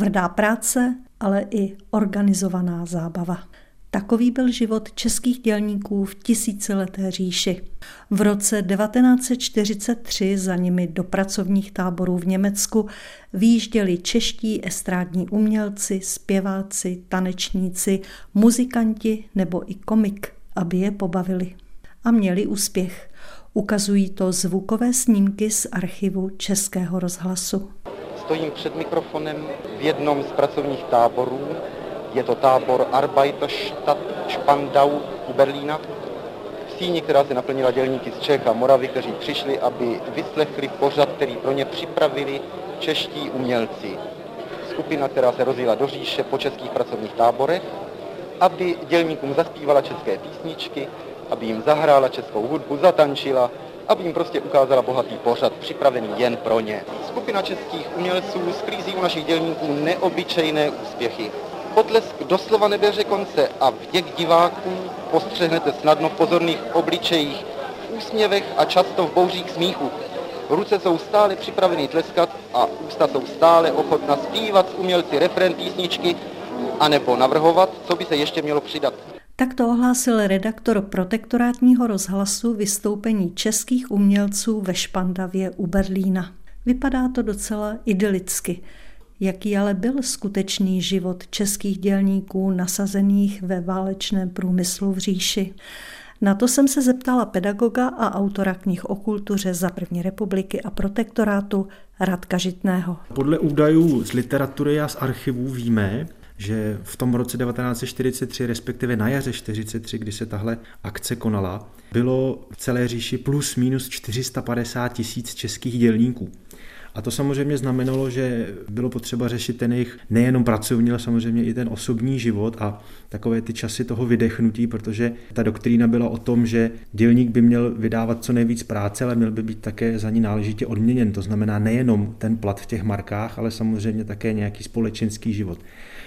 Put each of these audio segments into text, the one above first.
Tvrdá práce, ale i organizovaná zábava. Takový byl život českých dělníků v tisícileté říši. V roce 1943 za nimi do pracovních táborů v Německu výjížděli čeští estrádní umělci, zpěváci, tanečníci, muzikanti nebo i komik, aby je pobavili. A měli úspěch. Ukazují to zvukové snímky z archivu Českého rozhlasu. Stojím před mikrofonem v jednom z pracovních táborů, je to tábor Arbeiterstadt Spandau u Berlína. V síni, která se naplnila dělníky z Čech a Moravy, kteří přišli, aby vyslechli pořad, který pro ně připravili čeští umělci. Skupina, která se rozjela do říše po českých pracovních táborech, aby dělníkům zaspívala české písničky, aby jim zahrála českou hudbu, zatančila, aby jim prostě ukázala bohatý pořad, připravený jen pro ně. Skupina českých umělců sklízí u našich dělníků neobyčejné úspěchy. Potlesk doslova neběře konce a vděk diváků postřehnete snadno v pozorných obličejích, v úsměvech a často v bouřích smíchu. Ruce jsou stále připraveny tleskat a ústa jsou stále ochotna zpívat s umělci refrén písničky anebo navrhovat, co by se ještě mělo přidat. Tak to ohlásil redaktor protektorátního rozhlasu vystoupení českých umělců ve Špandavě u Berlína. Vypadá to docela idylicky. Jaký ale byl skutečný život českých dělníků nasazených ve válečném průmyslu v říši? Na to jsem se zeptala pedagoga a autora knih o kultuře za první republiky a protektorátu Radka Žitného. Podle údajů z literatury a z archivů víme, že v tom roce 1943, respektive na jaře 1943, kdy se tahle akce konala, bylo v celé říši plus minus 450 tisíc českých dělníků. A to samozřejmě znamenalo, že bylo potřeba řešit ten jejich nejenom pracovní, ale samozřejmě i ten osobní život a takové ty časy toho vydechnutí, protože ta doktrína byla o tom, že dělník by měl vydávat co nejvíc práce, ale měl by být také za ní náležitě odměněn. To znamená nejenom ten plat v těch markách, ale samozřejmě také nějaký společenský život.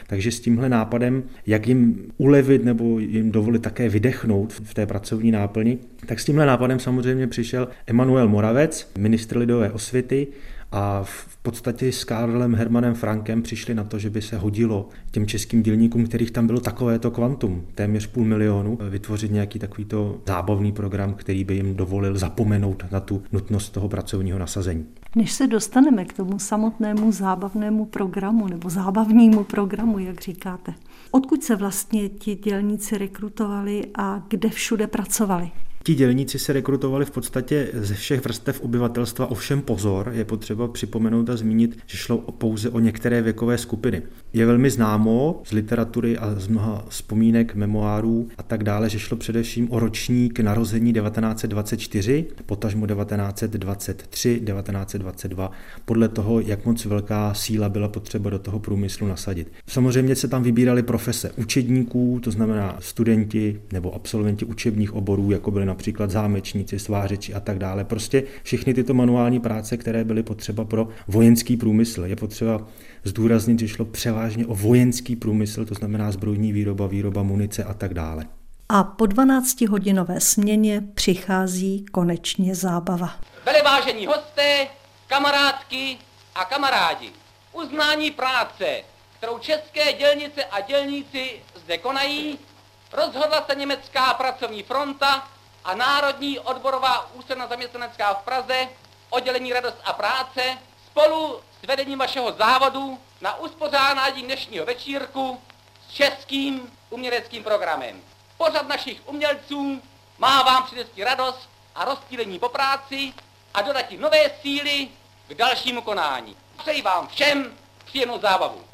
Takže s tímhle nápadem, jak jim ulevit nebo jim dovolit také vydechnout v té pracovní náplni, tak s tímhle nápadem samozřejmě přišel Emanuel Moravec, ministr lidové osvěty, a v podstatě s Karlem Hermanem Frankem přišli na to, že by se hodilo těm českým dělníkům, kterých tam bylo takovéto kvantum, téměř půl milionu, vytvořit nějaký takovýto zábavný program, který by jim dovolil zapomenout na tu nutnost toho pracovního nasazení. Než se dostaneme k tomu samotnému zábavnému programu nebo zábavnímu programu, jak říkáte, odkud se vlastně ti dělníci rekrutovali a kde všude pracovali? Ti dělníci se rekrutovali v podstatě ze všech vrstev obyvatelstva, ovšem pozor, je potřeba připomenout a zmínit, že šlo pouze o některé věkové skupiny. Je velmi známo z literatury a z mnoha vzpomínek, memoárů a tak dále, že šlo především o ročník narození 1924, potažmo 1923, 1922, podle toho, jak moc velká síla byla potřeba do toho průmyslu nasadit. Samozřejmě se tam vybíraly profese učedníků, to znamená studenti nebo absolventi učebních oborů, jako byly například zámečníci, svářeči a tak dále. Prostě všechny tyto manuální práce, které byly potřeba pro vojenský průmysl. Je potřeba zdůraznit, že šlo převážně o vojenský průmysl, to znamená zbrojní výroba, výroba munice a tak dále. A po 12-hodinové směně přichází konečně zábava. Byli vážení hosté, kamarádky a kamarádi. Uznání práce, kterou české dělnice a dělníci zde konají, rozhodla se německá pracovní fronta a Národní odborová ústředna zaměstnanecká v Praze, oddělení Radost a práce, spolu s vedením vašeho závodu na uspořádání dnešního večírku s českým uměleckým programem. Pořad našich umělců má vám přinést radost a rozptýlení po práci a dodat nové síly k dalšímu konání. Přeji vám všem příjemnou zábavu.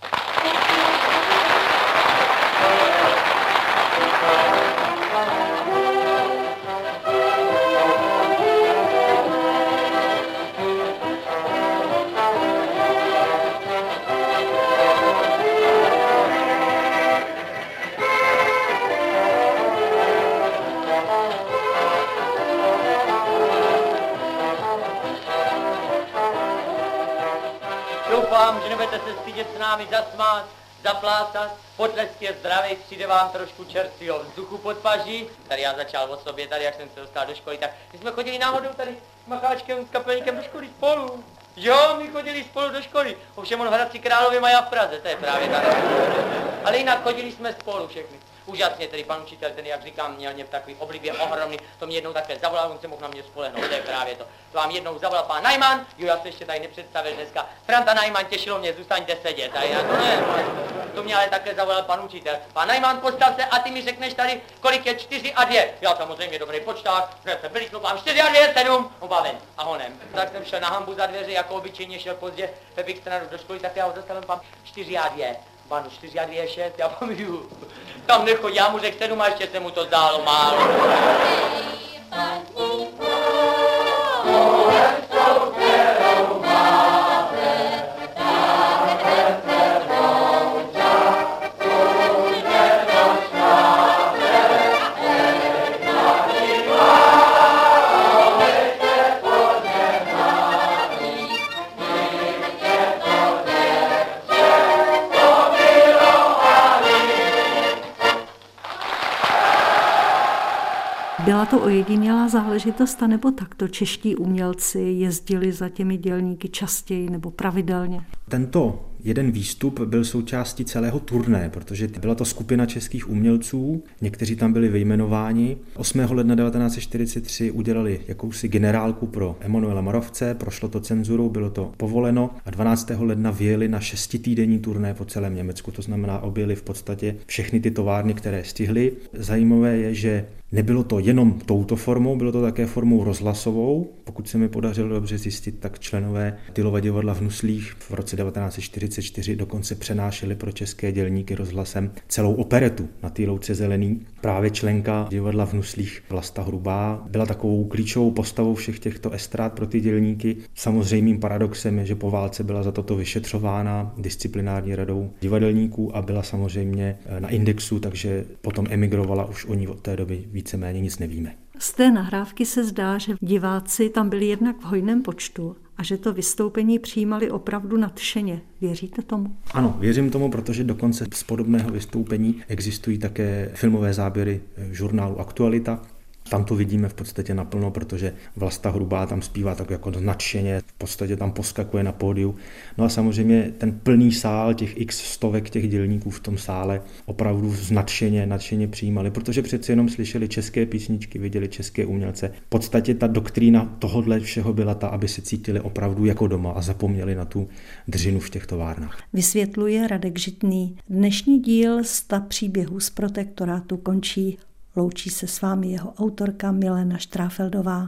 Doufám, že nebudete se stydět s námi zasmát, zaplácat, potlesk je zdravý, přijde vám trošku čerstvého vzduchu pod paží. Tady já začal o sobě, tady jak jsem se dostal do školy, tak my jsme chodili náhodou tady s Macháčkem, s kapelníkem do školy spolu. Jo, my chodili spolu do školy. Ovšem on v Hradci Králově mají v Praze, to je právě tak. Ale jinak chodili jsme spolu všechny úžasně, tedy pan učitel, ten, jak říkám, měl mě v takový oblibě ohromný, to mě jednou také zavolal, on se mohl na mě spolehnout, to je právě to. To vám jednou zavolal pán Najman, jo, já se ještě tady nepředstavil dneska. Franta Najman těšilo mě, zůstaňte sedět, a já to ne, to mě ale také zavolal pan učitel. Pán Najman, postav se a ty mi řekneš tady, kolik je čtyři a dvě. Já samozřejmě dobrý počták, hned se byli vám čtyři a dvě, sedm, obaven a honem. Tak jsem šel na hambu za dveře, jako obyčejně šel pozdě Pepik do školy, tak já ho zastavil pan čtyři a dvě. Panu 4 a 2 6, já pamatuju. Tam nechodí, já mu řekl 7 a ještě se mu to zdálo málo. Byla to ojedinělá záležitost, nebo takto čeští umělci jezdili za těmi dělníky častěji nebo pravidelně? Tento jeden výstup byl součástí celého turné, protože byla to skupina českých umělců, někteří tam byli vyjmenováni. 8. ledna 1943 udělali jakousi generálku pro Emanuela Moravce, prošlo to cenzurou, bylo to povoleno a 12. ledna vyjeli na šestitýdenní turné po celém Německu, to znamená objeli v podstatě všechny ty továrny, které stihly. Zajímavé je, že Nebylo to jenom touto formou, bylo to také formou rozhlasovou. Pokud se mi podařilo dobře zjistit, tak členové Tylova divadla v Nuslích v roce 1944 dokonce přenášeli pro české dělníky rozhlasem celou operetu na té louce zelený. Právě členka divadla v Nuslích Vlasta Hrubá byla takovou klíčovou postavou všech těchto estrát pro ty dělníky. Samozřejmým paradoxem je, že po válce byla za toto vyšetřována disciplinární radou divadelníků a byla samozřejmě na indexu, takže potom emigrovala už o ní od té doby víceméně nic nevíme. Z té nahrávky se zdá, že diváci tam byli jednak v hojném počtu a že to vystoupení přijímali opravdu nadšeně. Věříte tomu? Ano, věřím tomu, protože dokonce z podobného vystoupení existují také filmové záběry žurnálu Aktualita, tam to vidíme v podstatě naplno, protože Vlasta Hrubá tam zpívá tak jako nadšeně, v podstatě tam poskakuje na pódiu. No a samozřejmě ten plný sál, těch x stovek těch dělníků v tom sále opravdu nadšeně, nadšeně přijímali, protože přeci jenom slyšeli české písničky, viděli české umělce. V podstatě ta doktrína tohohle všeho byla ta, aby se cítili opravdu jako doma a zapomněli na tu dřinu v těch továrnách. Vysvětluje Radek Žitný. Dnešní díl sta příběhů z protektorátu končí Loučí se s vámi jeho autorka Milena Štráfeldová.